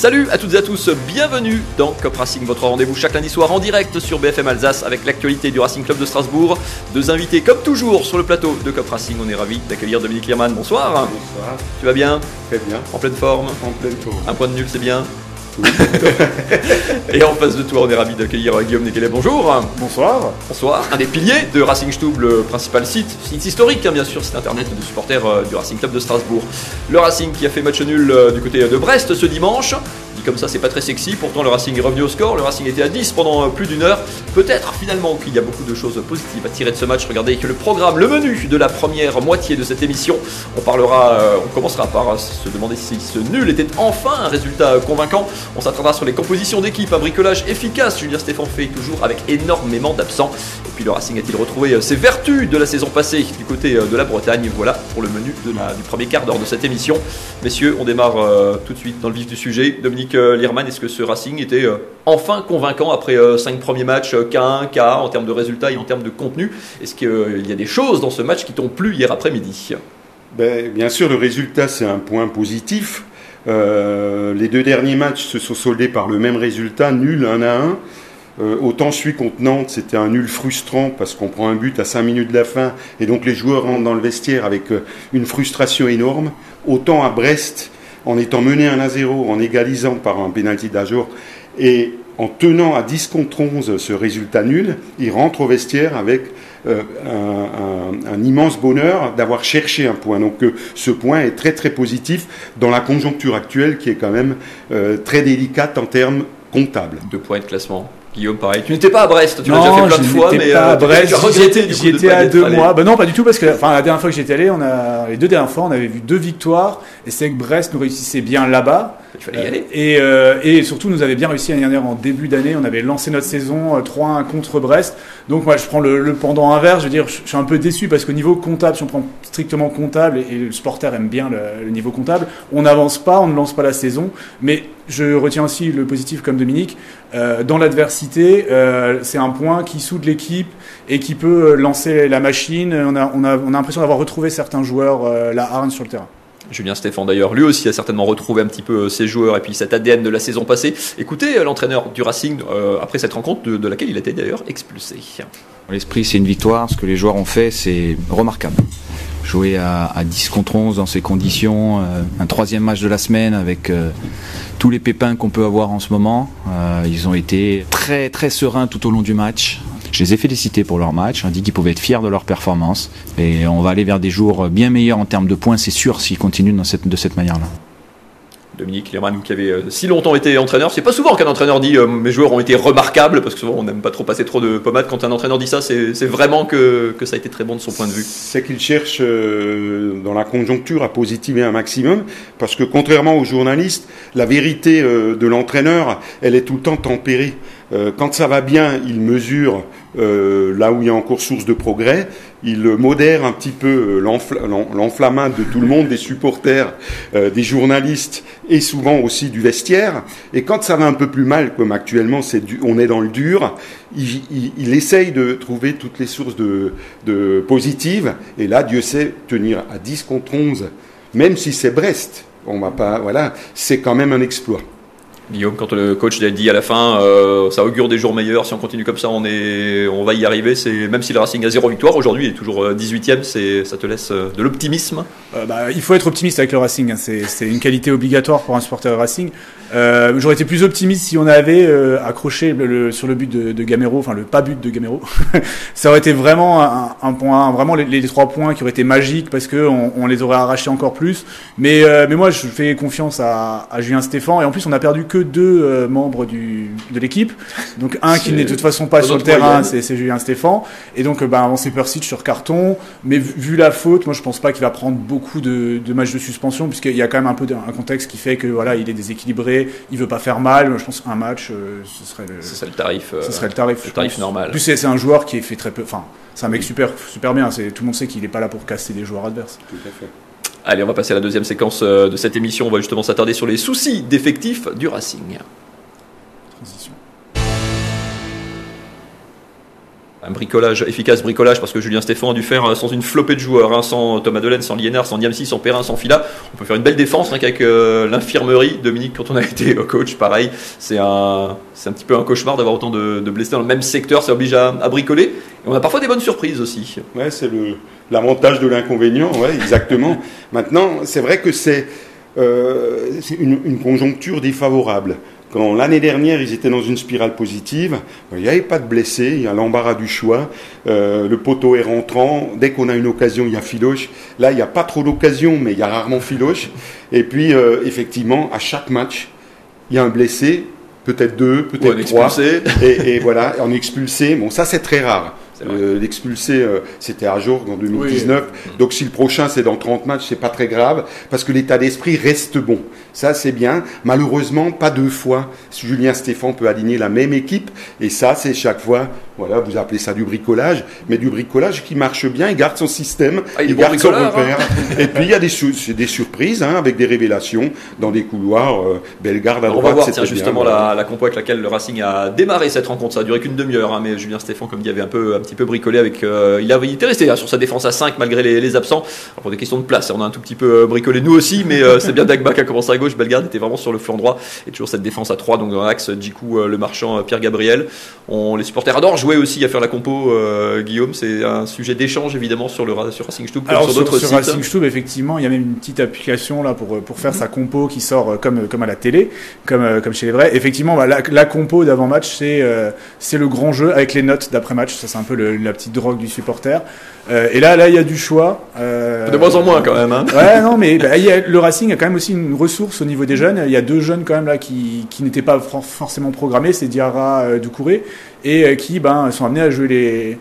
Salut à toutes et à tous, bienvenue dans Cop Racing, votre rendez-vous chaque lundi soir en direct sur BFM Alsace avec l'actualité du Racing Club de Strasbourg. Deux invités comme toujours sur le plateau de Cop Racing. On est ravis d'accueillir Dominique Lierman. Bonsoir. Bonsoir. Tu vas bien? Très bien. En pleine forme? En pleine forme. Un point de nul, c'est bien Et en face de toi, on est ravis d'accueillir Guillaume Nekele. Bonjour. Bonsoir. Bonsoir. Un des piliers de Racing Stube, le principal site, site historique hein, bien sûr, site internet de supporters euh, du Racing Club de Strasbourg. Le Racing qui a fait match nul euh, du côté de Brest ce dimanche. Comme ça, c'est pas très sexy. Pourtant, le Racing est revenu au score. Le Racing était à 10 pendant euh, plus d'une heure. Peut-être finalement qu'il y a beaucoup de choses positives à tirer de ce match. Regardez que le programme, le menu de la première moitié de cette émission. On parlera, euh, on commencera par euh, se demander si ce nul était enfin un résultat convaincant. On s'attendra sur les compositions d'équipe, un bricolage efficace. Julien Stéphane fait toujours avec énormément d'absents. Et puis le Racing a-t-il retrouvé ses vertus de la saison passée du côté de la Bretagne? Voilà pour le menu du premier quart d'heure de cette émission. Messieurs, on démarre tout de suite dans le vif du sujet. Dominique euh, Lierman, est-ce que ce Racing était euh, enfin convaincant après 5 premiers matchs, euh, K1, K en termes de résultats et en termes de contenu? Est-ce qu'il y a des choses dans ce match qui t'ont plu hier après-midi? Ben, bien sûr, le résultat, c'est un point positif. Euh, les deux derniers matchs se sont soldés par le même résultat, nul 1 à 1. Euh, autant je suis contre Nantes, c'était un nul frustrant parce qu'on prend un but à 5 minutes de la fin et donc les joueurs rentrent dans le vestiaire avec euh, une frustration énorme. Autant à Brest, en étant mené 1 à 0, en égalisant par un pénalty d'Ajour et en tenant à 10 contre 11 ce résultat nul, ils rentrent au vestiaire avec euh, un immense bonheur d'avoir cherché un point. Donc euh, ce point est très très positif dans la conjoncture actuelle qui est quand même euh, très délicate en termes comptables. Deux points de classement. Guillaume, pareil. Tu n'étais pas à Brest, tu l'as déjà fait plein de fois, mais pas euh, à Brest. tu as regretté du coup J'y étais à deux allé. mois. Bah non, pas du tout parce que enfin la dernière fois que j'étais allé, on a les deux dernières fois, on avait vu deux victoires et c'est que Brest nous réussissait bien là-bas. Il fallait y aller. Et, euh, et surtout, nous avait bien réussi l'année dernière en début d'année. On avait lancé notre saison euh, 3-1 contre Brest. Donc, moi, je prends le, le pendant inverse. Je veux dire, je, suis un peu déçu parce qu'au niveau comptable, si on prend strictement comptable, et, le supporter aime bien le, le niveau comptable, on n'avance pas, on ne lance pas la saison. Mais je retiens aussi le positif comme Dominique. Euh, dans l'adversité, euh, c'est un point qui soude l'équipe et qui peut euh, lancer la machine. On a, on a, on a l'impression d'avoir retrouvé certains joueurs, euh, la hargne sur le terrain. Julien Stéphane d'ailleurs, lui aussi a certainement retrouvé un petit peu euh, ses joueurs et puis cet ADN de la saison passée. Écoutez euh, l'entraîneur du Racing euh, après cette rencontre de, laquelle il était d'ailleurs expulsé. L'esprit, c'est une victoire. Ce que les joueurs ont fait, c'est remarquable. Jouer à, à 10 contre 11 dans ces conditions, un troisième match de la semaine avec tous les pépins qu'on peut avoir en ce moment. Ils ont été très très sereins tout au long du match. Je les ai félicités pour leur match. On dit qu'ils pouvaient être fiers de leur performance. Et on va aller vers des jours bien meilleurs en termes de points, c'est sûr, s'ils continuent dans cette, de cette manière-là. Dominique Lerman, vous qui avez euh, si longtemps été entraîneur, c'est pas souvent qu'un entraîneur dit euh, mes joueurs ont été remarquables, parce que souvent on n'aime pas trop passer trop de pommade. Quand un entraîneur dit ça, c'est vraiment que, que ça a été très bon de son point de vue. C'est qu'il cherche euh, dans la conjoncture à positiver un maximum, parce que contrairement aux journalistes, la vérité euh, de l'entraîneur, elle est tout le temps tempérée. Euh, quand ça va bien, il mesure euh, là où il y a encore source de progrès, il modère un petit peu euh, l'enfla- l'en- l'enflammade de tout le monde, des supporters, des journalistes et souvent aussi du vestiaire. Et quand ça va un peu plus mal, comme actuellement, on est dans le dur, il, essaye de trouver toutes les sources de, positives. Et là, Dieu sait tenir à 10 contre 11, même si c'est Brest. C'est quand même un exploit. Guillaume, quand le coach dit à la fin, euh, ça augure des jours meilleurs. Si on continue comme ça, on est, on va y arriver. C'est même si le Racing a zéro victoire aujourd'hui, il est toujours euh, 18e. C'est, ça te laisse euh, de l'optimisme? Euh, bah, il faut être optimiste avec le Racing. hein. C'est, une qualité obligatoire pour un supporter Racing. Euh, j'aurais été plus optimiste si on avait euh, accroché sur le but de, Gamero, enfin le pas but de Gamero. ça aurait été vraiment un, point, vraiment les, trois points qui auraient été magiques parce que on, les aurait arrachés encore plus. Mais, euh, mais moi, je fais confiance à, à Julien Stéphan et en plus, on a perdu que deux euh, membres du, de l'équipe. Donc un qui n'est de toute façon pas sur le terrain, c'est, Julien Stéphan. Et donc, euh, bah, on s'est Persic sur carton. Mais vu, vu la faute, moi, je pense pas qu'il va prendre beaucoup de, de matchs de suspension, puisqu'il y a quand même un peu un contexte qui fait que voilà, il est déséquilibré, il veut pas faire mal. Je pense qu'un match, euh, ce serait le, le tarif. euh, ce serait le tarif. le tarif normal. En plus, c'est un joueur qui est fait très peu. Enfin, c'est un mec super, super bien. C'est tout le monde sait qu'il est pas là pour casser des joueurs adverses. Tout à fait. Allez, on va passer à la deuxième séquence euh, de cette émission. On va justement s'attarder sur les soucis d'effectifs du Racing. Transition. Un bricolage efficace, bricolage, parce que Julien Stéphane a dû faire sans une flopée de joueurs, hein, sans Thomas Delaine, sans Liénard, sans Niamsi, sans Perrin, sans Fila. On peut faire une belle défense hein, avec l'infirmerie. Dominique, quand on a été coach, pareil, c'est un, c'est un petit peu un cauchemar d'avoir autant de, blessés dans le même secteur, ça oblige à, bricoler. Et on a parfois des bonnes surprises aussi. Ouais, c'est l'avantage de l'inconvénient, ouais, exactement. Maintenant, c'est vrai que c'est euh, une, conjoncture défavorable. Quand l'année dernière ils étaient dans une spirale positive, il n'y avait pas de blessés, il y a l'embarras du choix, euh, le poteau est rentrant, dès qu'on a une occasion il y a Filoche. Là il n'y a pas trop d'occasions mais il y a rarement Filoche. Et puis euh, effectivement à chaque match il y a un blessé, peut-être deux, peut-être trois. Et, et, voilà, en expulsé. Bon, ça c'est très rare. Euh, l'expulsé, euh, c'était à jour en 2019. Donc si le prochain c'est dans 30 matchs, c'est pas très grave parce que l'état d'esprit reste bon. Ça c'est bien. Malheureusement, pas deux fois. Julien Stéphane peut aligner la même équipe et ça c'est chaque fois. Voilà, vous appelez ça du bricolage, mais du bricolage qui marche bien. Il garde son système, ah, il, garde son repère. Hein. et puis il y a des, des surprises hein, avec des révélations dans des couloirs. Euh, Bellegarde à droite. On va voir tiens, justement la, la, compo avec laquelle le Racing a démarré cette rencontre. Ça a duré qu'une demi-heure, hein, mais Julien Stéphane, comme dit, avait un peu, un petit peu bricolé avec. Euh, il, avait, été resté hein, sur sa défense à 5 malgré les, absents. pour des questions de place, on a un tout petit peu euh, bricolé nous aussi, mais euh, c'est bien Dagba qui a commencé à gauche. Bellegarde était vraiment sur le flanc droit et toujours cette défense à 3, donc dans l'axe Djikou, le marchand, Pierre Gabriel. On, les supporters adorent jouer aussi à faire la compo, Guillaume. C'est un sujet d'échange évidemment sur, le, sur Racing Stube, comme sur d'autres sites. Sur Racing Stube, effectivement, il y a même une petite application là pour, pour faire sa compo qui sort comme, comme à la télé, comme, comme chez les vrais. Effectivement, bah, la, la, compo d'avant-match, c'est c'est le grand jeu avec les notes d'après-match. Ça, c'est un peu la petite drogue du supporter. Euh, et là, là, il y a du choix. Euh, de moins en moins quand même. Hein. Ouais, non, mais bah, le Racing a quand même aussi une ressource au niveau des jeunes. Il y a deux jeunes quand même là qui, qui n'étaient pas forcément programmés, c'est Diarra euh, Doucouré, et qui ben, sont amenés à jouer les,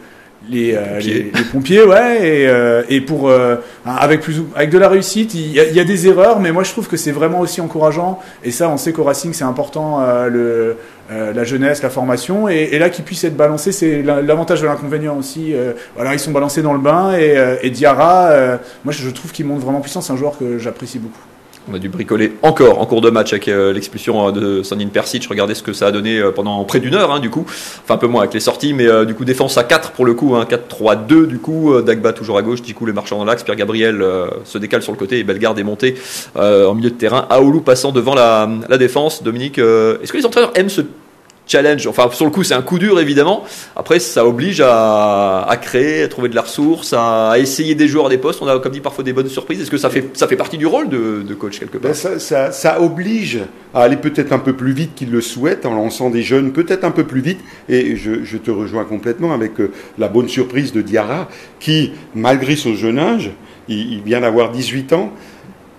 les, les, pompiers. ouais, et, et pour avec plus avec de la réussite, il y, a, il y, a, des erreurs, mais moi je trouve que c'est vraiment aussi encourageant. Et ça, on sait qu'au Racing, c'est important le euh, la jeunesse, la formation, et, là qu'ils puissent être balancés, c'est l'avantage de l'inconvénient aussi. Euh, voilà, ils sont balancés dans le bain, et, euh, et Diarra, moi je trouve qu'il monte vraiment puissant, c'est un joueur que j'apprécie beaucoup. On a dû bricoler encore en cours de match avec l'expulsion de Sandin Persic. Regardez ce que ça a donné pendant près d'une heure, hein, du coup. Enfin, un peu moins avec les sorties, mais du coup, défense à 4 pour le coup, hein, 4-3-2, du coup. Dagba toujours à gauche, du coup, les marchands dans l'axe. Pierre Gabriel se décale sur le côté et Bellegarde est monté en milieu de terrain. Aoulou passant devant la défense. Dominique, est-ce que les entraîneurs aiment ce challenge. Enfin, sur le coup, c'est un coup dur, évidemment. Après, ça oblige à, créer, à trouver de la ressource, à, essayer des joueurs des postes. On a, comme dit, parfois des bonnes surprises. Est-ce que ça fait, ça fait partie du rôle de, coach, quelque part ben, ça, ça, oblige à aller peut-être un peu plus vite qu'il le souhaite, en lançant des jeunes peut-être un peu plus vite. Et je, te rejoins complètement avec euh, la bonne surprise de Diarra, qui, malgré son jeune âge, il, il vient d'avoir 18 ans,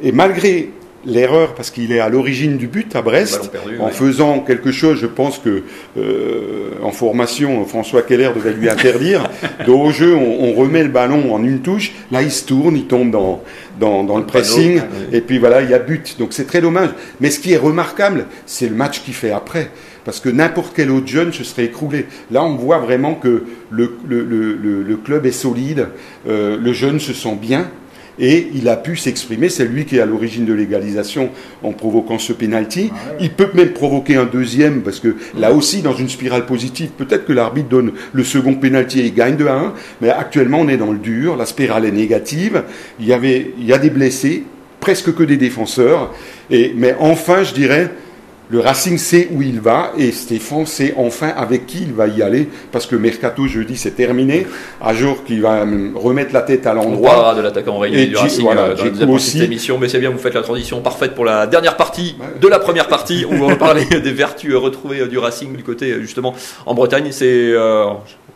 et malgré l'erreur parce qu'il est à l'origine du but à Brest en faisant quelque chose je pense que euh, en formation François Keller devait lui interdire. De au jeu on, remet le ballon en une touche. Là il se tourne il tombe dans dans, le pressing. et puis voilà il y a but. Donc c'est très dommage. Mais ce qui est remarquable c'est le match qu'il fait après. Parce que n'importe quel autre jeune se serait écroulé. Là, on voit vraiment que le, le, le, le club est solide, euh, le jeune se sent bien, et il a pu s'exprimer. C'est lui qui est à l'origine de l'égalisation en provoquant ce penalty. Ah il peut même provoquer un deuxième parce que là aussi, dans une spirale positive, peut-être que l'arbitre donne le second penalty et il gagne 2 à 1. Mais actuellement, on est dans le dur. La spirale est négative. Il y avait, il y a des blessés, presque que des défenseurs. Et, mais enfin, je dirais, le Racing sait où il va et Stéphane sait enfin avec qui il va y aller parce que Mercato jeudi c'est terminé. À jour qu'il va remettre la tête à l'endroit. De l'attaquant rayé du Racing voilà, euh, dans cette émission, mais c'est bien, vous faites la transition parfaite pour la dernière partie de la première partie où on va parler des vertus retrouvées du Racing du côté justement en Bretagne. C'est euh,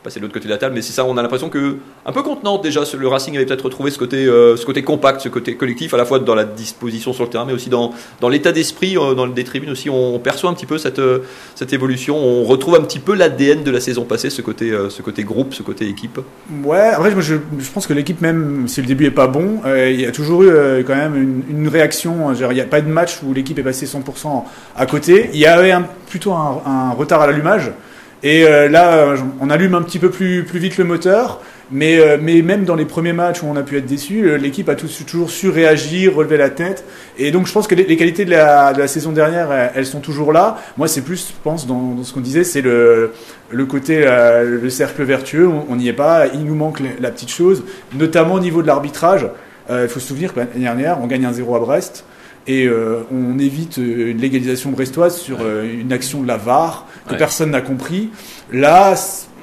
passer de l'autre côté de la table, mais c'est ça, on a l'impression que, un peu contenante déjà, le Racing avait peut-être retrouvé ce côté, euh, ce côté compact, ce côté collectif, à la fois dans la disposition sur le terrain, mais aussi dans, dans l'état d'esprit, euh, dans des tribunes aussi, on, perçoit un petit peu cette, euh, cette évolution, on retrouve un petit peu l'ADN de la saison passée, ce côté, ce côté groupe, ce côté équipe. Ouais, en fait, je, je pense que l'équipe, même si le début est pas bon, il y a toujours eu quand même une, réaction, il n'y a pas de match où l'équipe est passée 100% à côté, il y avait plutôt un retard à l'allumage. Et euh, là, on allume un petit peu plus, plus vite le moteur. Mais, euh, mais même dans les premiers matchs où on a pu être déçu, euh, l'équipe a tout- toujours su réagir, relever la tête. Et donc je pense que les, qualités de la, saison dernière, elles, sont toujours là. Moi, c'est plus, je pense, dans, ce qu'on disait, c'est le, le côté, le cercle vertueux. On n'y est pas. Il nous manque la, petite chose, notamment au niveau de l'arbitrage. Il faut se souvenir que l'année dernière, on gagne un 0 à Brest. Et euh, on évite euh, une légalisation brestoise sur euh, une action de la VAR que Ouais. personne n'a compris. Là,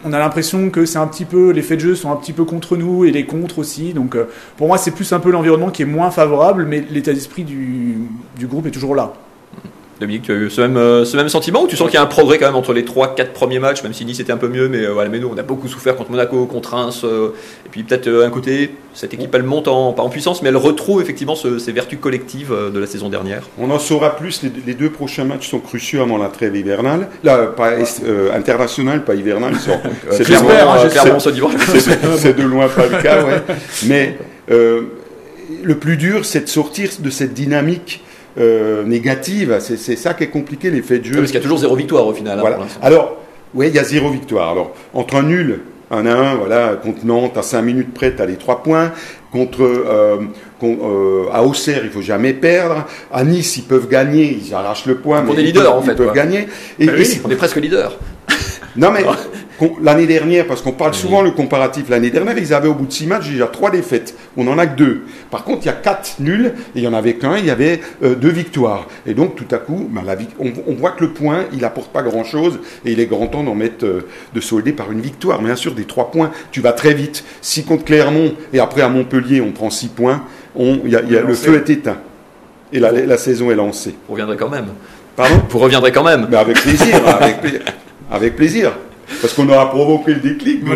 on a l'impression que c'est un petit peu les faits de jeu sont un petit peu contre nous et les contre aussi. Donc euh, pour moi, c'est plus un peu l'environnement qui est moins favorable, mais l'état d'esprit du, du groupe est toujours là. Dominique, tu as eu ce même, euh, ce même sentiment ou tu sens qu'il y a un progrès quand même entre les 3-4 premiers matchs, même si Nice était un peu mieux, mais euh, voilà, mais nous on a beaucoup souffert contre Monaco, contre Reims, euh, et puis peut-être euh, un côté, cette équipe elle monte en, pas en puissance, mais elle retrouve effectivement ce- ces vertus collectives euh, de la saison dernière. On en saura plus. Les, les deux prochains matchs sont cruciaux avant la trêve hivernale. Là, pas euh, internationale, pas hivernale. c'est- de loin- pas le cas, ouais. Mais euh, le plus dur, c'est de sortir de cette dynamique euh, négative. C'est ça qui est compliqué, les faits de jeu. Parce qu'il y a toujours zéro victoire au final. hein, Voilà. Alors, oui, il y a zéro victoire. Alors, entre un nul, un à un, voilà, contre Nantes, à 5 minutes près, tu as les 3 points. Contre, euh, euh, à Auxerre, il faut jamais perdre. À Nice, ils peuvent gagner, ils arrachent le point. On mais est ils leader, en fait, Ils peuvent gagner. Et, Bah et oui. On est presque leader. non, mais l'année dernière, parce qu'on parle souvent le comparatif, l'année dernière, ils avaient au bout de 6 matchs déjà 3 défaites. On n'en a que 2. Par contre, il y a 4 nuls, et il y en avait qu'un, il y avait 2 victoires. Et donc, tout à coup, ben, la on, on voit que le point, il apporte pas grand-chose, et il est grand temps d'en mettre, euh, de solder par une victoire. Bien sûr, des 3 points, tu vas très vite. Si contre Clermont, et après à Montpellier, on prend 6 points, on, il y a- il y a- le feu est éteint. Et la, la saison est lancée. Vous reviendrez quand même. Pardon? Vous reviendrez quand même. Mais avec plaisir, avec, pla- avec plaisir. Parce qu'on aura provoqué le déclic.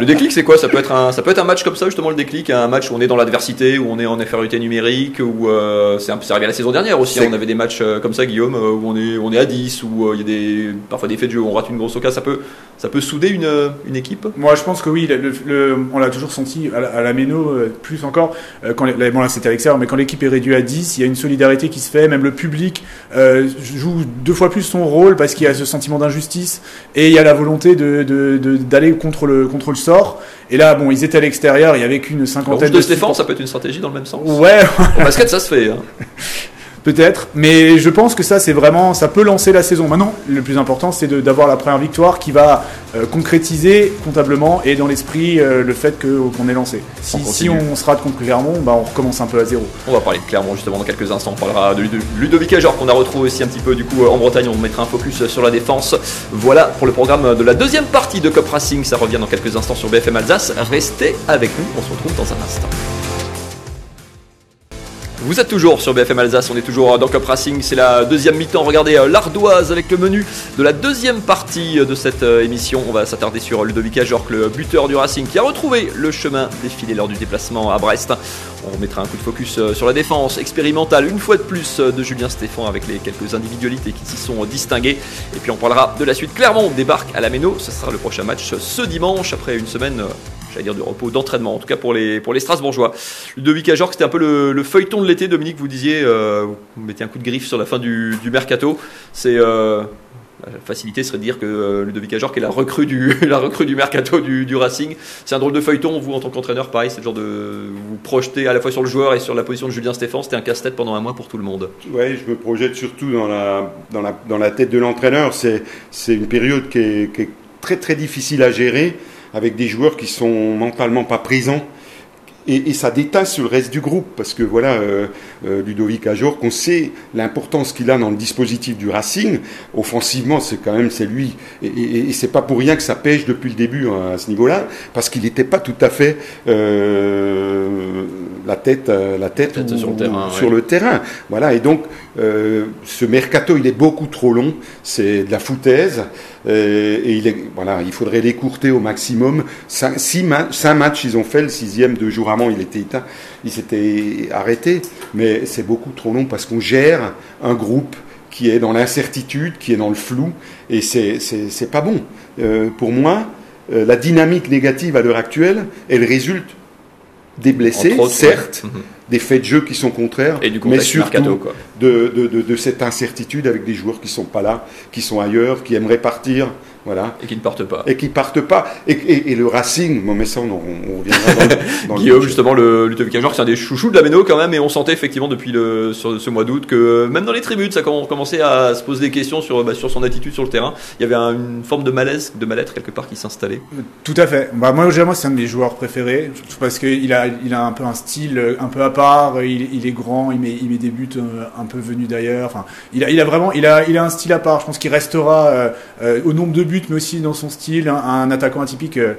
Le déclic, c'est quoi? Ça peut, être un, ça peut être un match comme ça, justement, le déclic, un match où on est dans l'adversité, où on est en infériorité numérique, où euh, c'est un- c'est arrivé la saison dernière aussi. hein. On avait des matchs euh, comme ça, Guillaume, euh, où on est, on est à 10, où euh, il y a des, parfois des faits de jeu, où on rate une grosse occasion. Ça peut, ça peut souder une, une équipe? Moi, je pense que oui, le- le- on l'a toujours senti à la, à la Méno, plus encore, quand les- là, bon, là c'était avec ça, mais quand l'équipe est réduite à 10, il y a une solidarité qui se fait, même le public euh, joue deux fois plus son rôle parce qu'il y a ce sentiment d'injustice et il y a la volonté de- de- de- d'aller contre le, contre le sort. Et là, bon, ils étaient à l'extérieur, il y avait qu'une Le cinquantaine rouge de Stéphane, ça peut être une stratégie dans le même sens. Ouais, En basket, ça se fait. hein. Peut-être, mais je pense que ça, c'est vraiment, ça peut lancer la saison. Maintenant, le plus important, c'est d'avoir la première victoire qui va euh, concrétiser comptablement et dans l'esprit euh, le fait que- qu'on est lancé. Si, On si continue. on se rate contre Clermont, bah, on recommence un peu à zéro. On va parler de Clermont justement dans quelques instants. On parlera de Ludo- Ludovic Ajor qu'on a retrouvé aussi un petit peu du coup euh, en Bretagne. On mettra un focus sur la défense. Voilà pour le programme de la deuxième partie de Cop Racing. Ça revient dans quelques instants sur BFM Alsace. Restez avec nous. On se retrouve dans un instant. Vous êtes toujours sur BFM Alsace, on est toujours dans Cop Racing, c'est la deuxième mi-temps. Regardez euh, l'ardoise avec le menu de la deuxième partie de cette euh, émission. On va s'attarder sur Ludovic Ajorc, le buteur du Racing, qui a retrouvé le chemin défilé lors du déplacement à Brest. On remettra un coup de focus euh, sur la défense expérimentale, une fois de plus, euh, de Julien Stéphan avec les quelques individualités qui s'y sont distinguées. Et puis on parlera de la suite. Clermont débarque à la Méno, ce sera le prochain match ce dimanche après une semaine. J'allais dire de repos, d'entraînement, en tout cas pour les, pour les Strasbourgeois. Ludovic Ajorc, c'était un peu le, le feuilleton de l'été, Dominique, vous disiez, euh, vous mettez un coup de griffe sur la fin du, du mercato. C'est. euh, la facilité serait de dire que euh, Ludovic Ajorc est la recrue du, la recrue du mercato du, du Racing. C'est un drôle de feuilleton, vous en tant qu'entraîneur, pareil, c'est le genre de. Vous projetez à la fois sur le joueur et sur la position de Julien Stéphan, c'était un casse-tête pendant un mois pour tout le monde. Ouais, je me projette surtout dans la, dans la, dans la tête de l'entraîneur. C'est, c'est une période qui est, qui est très très difficile à gérer avec des joueurs qui sont mentalement pas présents. Et, ça détache sur le reste du groupe parce que voilà, euh, euh, Ludovic Ajor, qu'on sait l'importance qu'il a dans le dispositif du Racing. Offensivement, c'est quand même c'est lui, et, et, et c'est pas pour rien que ça pêche depuis le début hein, à ce niveau-là, parce qu'il n'était pas tout à fait euh, la tête, euh, la tête, Tête ou- sur le terrain, sur ouais. le terrain. Voilà, et donc euh, ce mercato, il est beaucoup trop long. C'est de la foutaise. Euh, et il est, voilà, il faudrait l'écourter au maximum. Cinq, six ma- cinq matchs, ils ont fait. Le sixième, deux jours avant, il était éteint. Il s'était arrêté. Mais c'est beaucoup trop long parce qu'on gère un groupe qui est dans l'incertitude, qui est dans le flou. Et c'est, pas bon. Euh, pour moi, euh, la dynamique négative à l'heure actuelle, elle résulte des blessés, autres, certes, ouais. Mhm. des faits de jeu qui sont contraires, Et du mais surtout mercato, quoi. de, de, de, de cette incertitude avec des joueurs qui sont pas là, qui sont ailleurs, qui aimeraient partir Voilà. Et qui ne partent pas. Et qui partent pas. Et, et, et le Racing, bon, mais ça, on, on reviendra dans, le- dans le Guillaume, match. justement, le Ludovic Ajor, c'est un des chouchous de la Méno quand même, et on sentait effectivement depuis le, sur ce mois d'août que même dans les tribunes, ça comm- commençait à se poser des questions sur, bah, sur son attitude sur le terrain. Il y avait un- une forme de malaise, de mal-être quelque part qui s'installait. Tout à fait. Bah, moi, moi, c'est un de mes joueurs préférés, surtout parce qu'il a, il a un peu un style euh, un peu à part. Il, il est grand, il met, il met des buts euh, un peu venus d'ailleurs. Enfin, il a, il a vraiment, il a, il a un style à part. Je pense qu'il restera euh, euh, au nombre de buts, mais aussi dans son style, un, un attaquant atypique euh,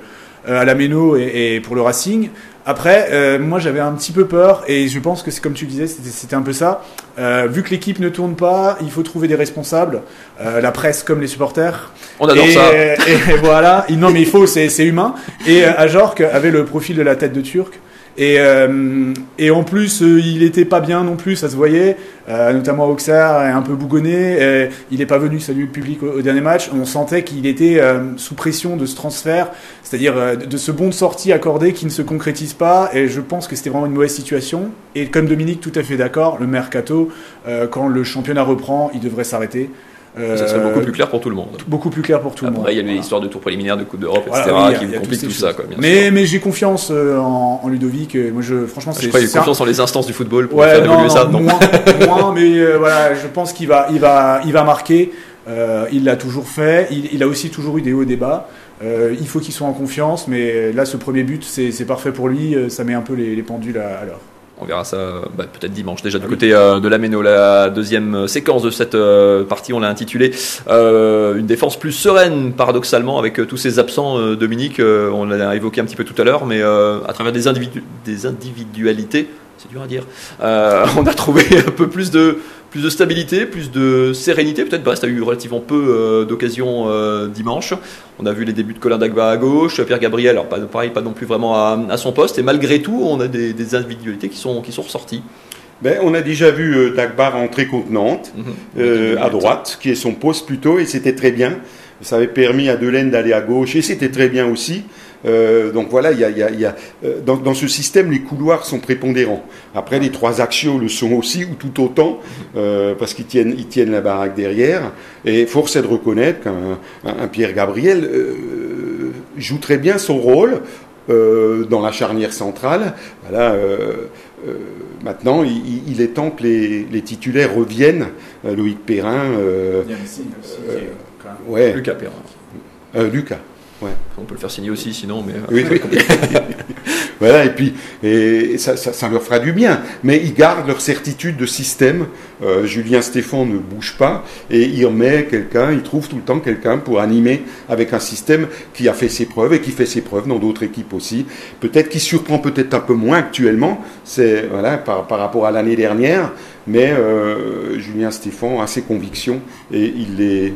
à la Méno et, et pour le Racing. Après, euh, moi j'avais un petit peu peur et je pense que c'est comme tu disais, c'était un peu ça. Euh, vu que l'équipe ne tourne pas, il faut trouver des responsables, euh, la presse comme les supporters. On adore et, ça. Et voilà, Il- non mais il faut, c'est c'est humain. Et Ajorc avait le profil de la tête de Turc. Et, euh, et en plus, euh, il était pas bien non plus, ça se voyait, euh, notamment Auxerre est un peu bougonné. il n'est pas venu saluer le public au, au dernier match. On sentait qu'il était sous pression de ce transfert, c'est-à-dire de ce bon de sortie accordé qui ne se concrétise pas. Et je pense que c'était vraiment une mauvaise situation. Et comme Dominique, tout à fait d'accord, le mercato, quand le championnat reprend, il devrait s'arrêter. Ça serait Euh, beaucoup plus clair pour tout le monde. beaucoup plus clair pour tout le monde. Après, il y a eu Voilà. l'histoire de tour préliminaire, de Coupe d'Europe, etc., Voilà, oui, il y a- qui a compliquent toutes tout ça. Quoi, mais sûr. mais j'ai confiance euh, en, en Ludovic. Moi, je, franchement, Je c'est. crois qu'il y a c'est un- confiance en les instances du football pour Ouais, faire non, évoluer ça. non, moins, moins, mais euh, voilà, je pense qu'il va, il va, il va marquer. Euh, il l'a toujours fait. Il, il a aussi toujours eu des hauts et des bas. Euh, il faut qu'il soit en confiance, mais là, ce premier but, c'est parfait pour lui. Euh, Ça met un peu les, les pendules à, à l'heure. On verra ça bah, peut-être dimanche déjà du côté euh, de la Méno. La deuxième euh, séquence de cette euh, partie, on l'a intitulée euh, Une défense plus sereine, paradoxalement, avec euh, tous ces absents, euh, Dominique. euh, on l'a évoqué un petit peu tout à l'heure, mais euh, à travers des, individu- des individualités, c'est dur à dire, euh, on a trouvé un peu plus de, plus de stabilité, plus de sérénité. Peut-être Brest a eu relativement peu euh, d'occasions euh, dimanche. On a vu les débuts de Colin Dagba à gauche, Pierre Gabriel, alors pas, pareil, pas non plus vraiment à, à son poste. Et malgré tout, on a des, des individualités qui sont, qui sont ressorties. Ben, on a déjà vu euh, Dagbar entrer contre Nantes, euh, à droite, qui est son poste plutôt, et c'était très bien. Ça avait permis à Delaine d'aller à gauche, et c'était très bien aussi. Euh, donc voilà, il y a, il y a- il y a, euh, dans, dans ce système, les couloirs sont prépondérants. Après, les trois axiaux le sont aussi, ou tout autant, euh, parce qu'ils tiennent, ils tiennent la baraque derrière. Et force est de reconnaître qu'un un- un Pierre Gabriel euh, joue très bien son rôle euh, dans la charnière centrale. Voilà, euh, euh, maintenant, il, est temps que les, les titulaires reviennent. Euh, Loïc Perrin, euh, Il y a aussi, aussi qui est quand même- ouais, Lucas Perrin. euh, On peut le faire signer aussi, sinon, mais. euh, Oui, oui. voilà, et puis et ça, ça, ça leur fera du bien. Mais ils gardent leur certitude de système. Euh, Julien Stéphane ne bouge pas et il remet quelqu'un, il trouve tout le temps quelqu'un pour animer avec un système qui a fait ses preuves et qui fait ses preuves dans d'autres équipes aussi. Peut-être qui surprend peut-être un peu moins actuellement, c'est voilà par, par rapport à l'année dernière, mais euh, Julien Stéphane a ses convictions et il les,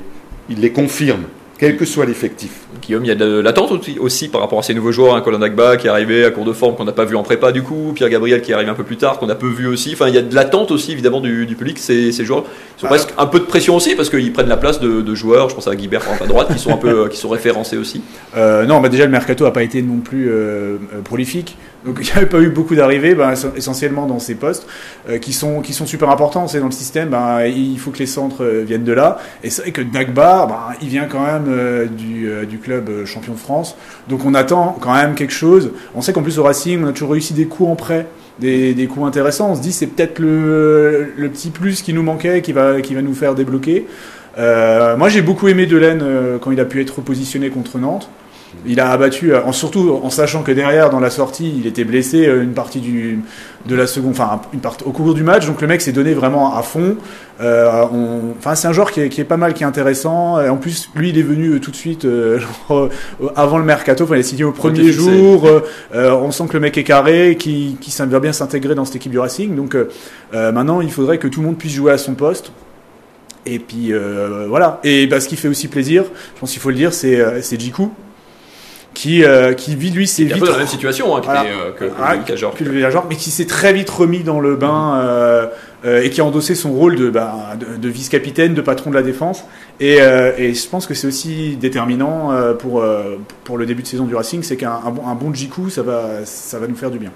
il les confirme, quel que soit l'effectif. Guillaume, il y a de l'attente aussi, aussi par rapport à ces nouveaux joueurs, hein, Colin Dagba qui est arrivé à court de forme qu'on n'a pas vu en prépa du coup, Pierre Gabriel qui est arrivé un peu plus tard qu'on a peu vu aussi. Enfin, il y a de l'attente aussi évidemment du, du public. Ces, ces joueurs ils sont Ah. presque un peu de pression aussi parce qu'ils prennent la place de, de joueurs. Je pense à Guibert par exemple, à droite qui sont un peu qui sont référencés aussi. Euh, non, bah déjà le mercato a pas été non plus euh, euh, prolifique, donc il n'y avait pas eu beaucoup d'arrivées, essen- essentiellement dans ces postes euh, qui sont super importants. C'est dans le système, bah, il faut que les centres euh, viennent de là. Et c'est vrai que Dagba, bah, il vient quand même euh, du, club champion de France, donc on attend quand même quelque chose. On sait qu'en plus au Racing, on a toujours réussi des coups en prêt. Des, coups intéressants, on se dit c'est peut-être le, petit plus qui nous manquait qui va, qui va nous faire débloquer. Moi j'ai beaucoup aimé Delaine quand il a pu être repositionné contre Nantes. Il a abattu, euh, en, surtout en sachant que derrière, dans la sortie, il était blessé euh, une partie du, de la seconde, enfin une partie au cours du match. Donc le mec s'est donné vraiment à fond. Euh, on- Enfin, c'est un joueur qui est, qui est pas mal, qui est intéressant. Et en plus, lui, il est venu euh, tout de suite euh, genre, euh, avant le mercato. Enfin, il est signé au premier jour. On sent que le mec est carré, qui, qui va bien s'intégrer dans cette équipe du Racing. Donc maintenant, il faudrait que tout le monde puisse jouer à son poste. Et puis euh, voilà. Et bah, ce qui fait aussi plaisir, je pense qu'il faut le dire, c'est euh, c'est Jiku qui euh, qui vit lui c'est un vite peu dans la même situation hein, que, Voilà. les, euh, que, Ah, voyageur, mais qui s'est très vite remis dans le bain euh, euh, et qui a endossé son rôle de, bah, de, de vice-capitaine, de patron de la défense. Et, et je pense que c'est aussi déterminant pour, pour le début de saison du Racing, c'est qu'un un bon, un bon Jiku, ça va, ça va nous faire du bien.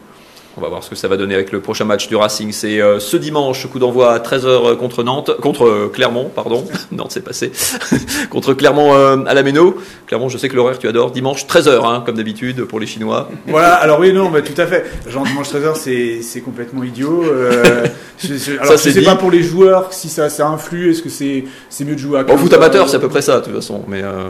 On va voir ce que ça va donner avec le prochain match du Racing. C'est euh, ce dimanche, coup d'envoi à 13h contre Nantes, contre euh, Clermont, pardon. Nantes, c'est passé. contre Clermont euh, à la Méno. Clermont, je sais que l'horaire tu adores. Dimanche 13h, hein, comme d'habitude pour les Chinois. Voilà, alors oui, non, bah, tout à fait. Genre dimanche 13h, c'est, c'est complètement idiot. Euh, je, je- alors, Ça, je sais dit. pas pour les joueurs si ça, ça influe. Est-ce que c'est, c'est mieux de jouer à 15 foot amateur, euh, c'est à peu près ça, de toute façon. Mais euh,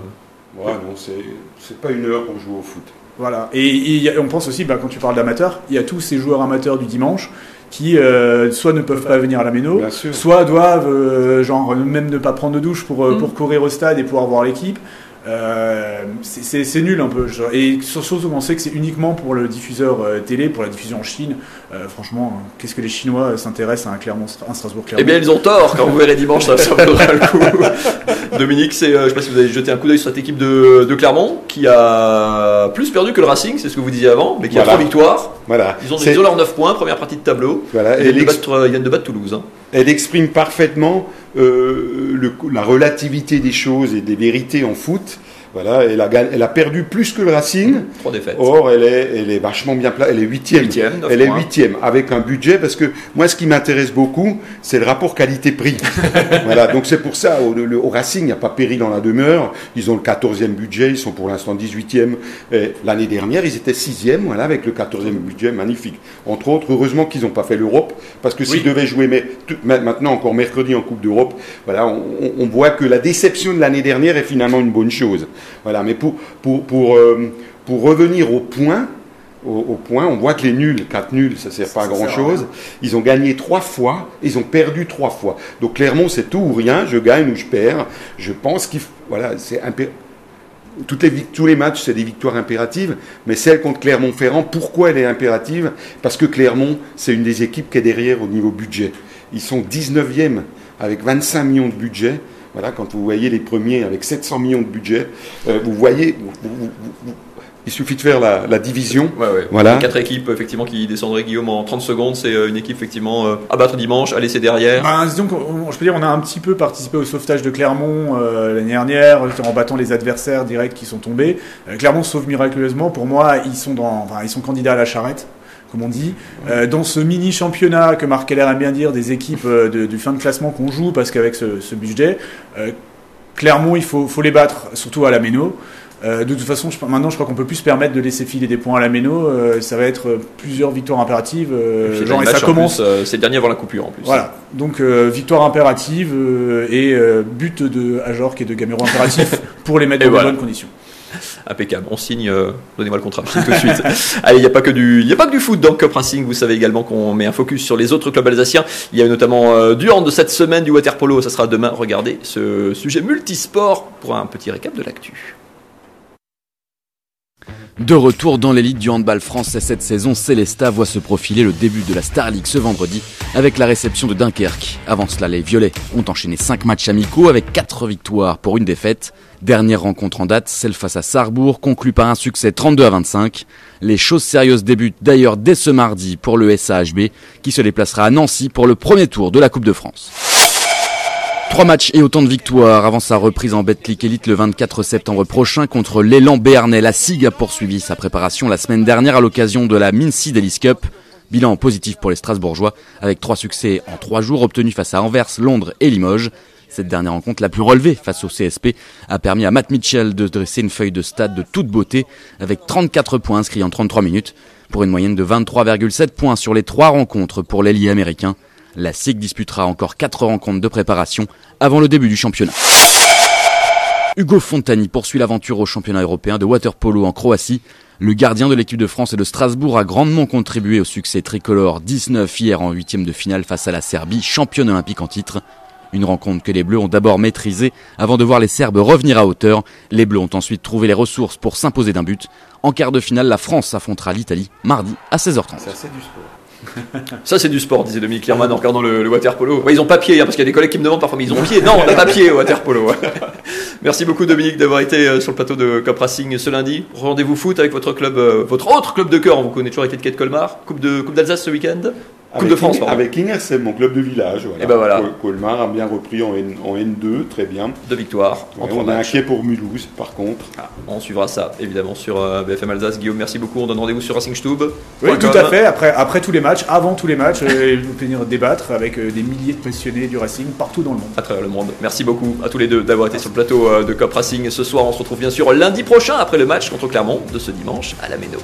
Ouais, non, c'est c'est pas une heure pour jouer au foot. Voilà. Et, et il y a- on pense aussi, bah, quand tu parles d'amateurs, il y a tous ces joueurs amateurs du dimanche qui euh, soit ne peuvent pas venir à la méno, soit doivent euh, genre même ne pas prendre de douche pour, euh, Mm. pour courir au stade et pouvoir voir l'équipe. Euh, c'est- nul un peu. Genre, Et surtout on sait que c'est uniquement pour le diffuseur euh, télé, pour la diffusion en Chine. Euh, franchement, euh, qu'est-ce que les Chinois euh, s'intéressent à un, Clermont, un Strasbourg-Clermont eh bien, ils ont tort. Quand vous verrez dimanche, ça, ça vaudra le coup. Dominique, c'est, euh, je sais pas si vous avez jeté un coup d'œil sur cette équipe de, de Clermont qui a plus perdu que le Racing, c'est ce que vous disiez avant, mais qui a trois victoires. Voilà. Ils ont, ils ont leurs 9 points, première partie de tableau. voilà. Ils Et viennent de battre, ils viennent de battre Toulouse. hein. Elle exprime parfaitement euh, la relativité des choses et des vérités en foot. Voilà, elle a, gagné- elle a perdu plus que le Racing. Trois défaites. Or, elle est, elle est vachement bien placée. Elle est huitième. Huitième, Elle est huitième avec un budget parce que moi, ce qui m'intéresse beaucoup, c'est le rapport qualité-prix. voilà, donc c'est pour ça au, le- au Racing, il n'y a pas péril dans la demeure. Ils ont le 14e budget, ils sont pour l'instant 18e. Et L'année dernière, ils étaient 6e, voilà, avec le 14e budget, magnifique. Entre autres, heureusement qu'ils n'ont pas fait l'Europe parce que s'ils Oui. devaient jouer mais, tout- maintenant encore mercredi en Coupe d'Europe, voilà, on voit que la déception de l'année dernière est finalement une bonne chose. Voilà, mais pour, pour, pour, euh, pour revenir au point, au, au point, on voit que les nuls, 4 nuls, ça sert pas à Ça grand sert à chose. rien. Ils ont gagné trois fois, ils ont perdu trois fois. Donc Clermont, c'est tout ou rien, je gagne ou je perds. Je pense qu'il voilà, c'est impé- toutes les, tous les matchs, c'est des victoires impératives, mais celle contre Clermont-Ferrand, pourquoi elle est impérative? Parce que Clermont, c'est une des équipes qui est derrière au niveau budget. Ils sont 19e avec 25 millions de budget. Voilà, quand vous voyez les premiers avec 700 millions de budget, euh, vous voyez, vous- vous- vous- vous- il suffit de faire la, la division. Ouais, ouais. Voilà. Les quatre équipes effectivement qui descendraient Guillaume en 30 secondes, c'est euh, une équipe effectivement euh, à battre dimanche, à laisser derrière. Ben, disons qu'on- je peux dire, on a un petit peu participé au sauvetage de Clermont euh, l'année dernière en battant les adversaires directs qui sont tombés. Euh, Clermont sauve miraculeusement. Pour moi, ils sont dans, enfin, ils sont candidats à la charrette, comme on dit. Euh, dans ce mini championnat que Marc Keller aime bien dire des équipes euh, de- du fin de classement qu'on joue, parce qu'avec ce, ce budget, euh, Clermont, il faut, faut les battre, surtout à la Méno. Euh, de toute façon, je, maintenant, je crois qu'on peut plus se permettre de laisser filer des points à la Méno. Ça va être plusieurs victoires impératives. genre, et ça en commence. c'est le dernier avant la coupure en plus. Voilà, donc victoire impérative et but de Ajorc et de Gamero impératif pour les mettre Et dans voilà. de bonnes conditions. Impeccable. On signe. euh, Donnez-moi le contrat. Tout de suite. Allez, il n'y a pas que du, a pas que du foot dans Cup Racing. Vous savez également qu'on met un focus sur les autres clubs alsaciens. Il y a notamment euh, du de cette semaine du water polo. Ça sera demain. Regardez ce sujet multisport pour un petit récap de l'actu. De retour dans l'élite du handball français cette saison, Célesta voit se profiler le début de la Star League ce vendredi avec la réception de Dunkerque. Avant cela, les Violets ont enchaîné 5 matchs amicaux avec 4 victoires pour une défaite. Dernière rencontre en date, celle face à Sarrebourg, conclue par un succès 32 à 25. Les choses sérieuses débutent d'ailleurs dès ce mardi pour le SAHB qui se déplacera à Nancy pour le premier tour de la Coupe de France. Trois matchs et autant de victoires avant sa reprise en Betclic Elite le 24 septembre prochain contre l'élan Béarnais. La SIG a poursuivi sa préparation la semaine dernière à l'occasion de la Mincy Davis Cup. Bilan positif pour les Strasbourgeois avec trois succès en trois jours obtenus face à Anvers, Londres et Limoges. Cette dernière rencontre la plus relevée face au CSP a permis à Matt Mitchell de dresser une feuille de stade de toute beauté avec 34 points inscrits en 33 minutes pour une moyenne de 23,7 points sur les trois rencontres pour l'ailier américain. La SIG disputera encore 4 rencontres de préparation avant le début du championnat. Hugo Fontani poursuit l'aventure au championnat européen de waterpolo en Croatie. Le gardien de l'équipe de France et de Strasbourg a grandement contribué au succès tricolore 19 hier en huitième de finale face à la Serbie, championne olympique en titre. Une rencontre que les Bleus ont d'abord maîtrisée avant de voir les Serbes revenir à hauteur. Les Bleus ont ensuite trouvé les ressources pour s'imposer d'un but. En quart de finale, la France affrontera l'Italie mardi à 16h30. Ça, c'est du sport. Disait Dominique Lerman en regardant le, le water polo. Ils ont pas pied, hein, parce qu'il y a des collègues qui me demandent parfois, mais ils ont pied. Non, on n'a pas pied au water polo. Merci beaucoup, Dominique, d'avoir été euh, sur le plateau de Cup Racing ce lundi. Rendez-vous foot avec votre club, euh, votre autre club de cœur. On vous connaît toujours avec l'étiquette Colmar. Coupe de Coupe d'Alsace ce week-end. Coupe de France, pardon. Avec Ingersheim, mon club de village. Voilà. Et ben voilà. Col- Colmar a bien repris en, N, en N2, très bien. Deux victoires en Ouais, on est inquiet pour Mulhouse, par contre. Ah, on suivra ça évidemment sur euh, BFM Alsace. Guillaume, merci beaucoup. On donne rendez-vous sur Racing Stube. Oui, tout à fait. Après, après tous les matchs, avant tous les matchs, euh, nous venir débattre avec euh, des milliers de passionnés du Racing partout dans le monde. à travers le monde. Merci beaucoup à tous les deux d'avoir été sur le plateau euh, de Cop Racing ce soir. On se retrouve bien sûr lundi prochain après le match contre Clermont de ce dimanche à la Méno.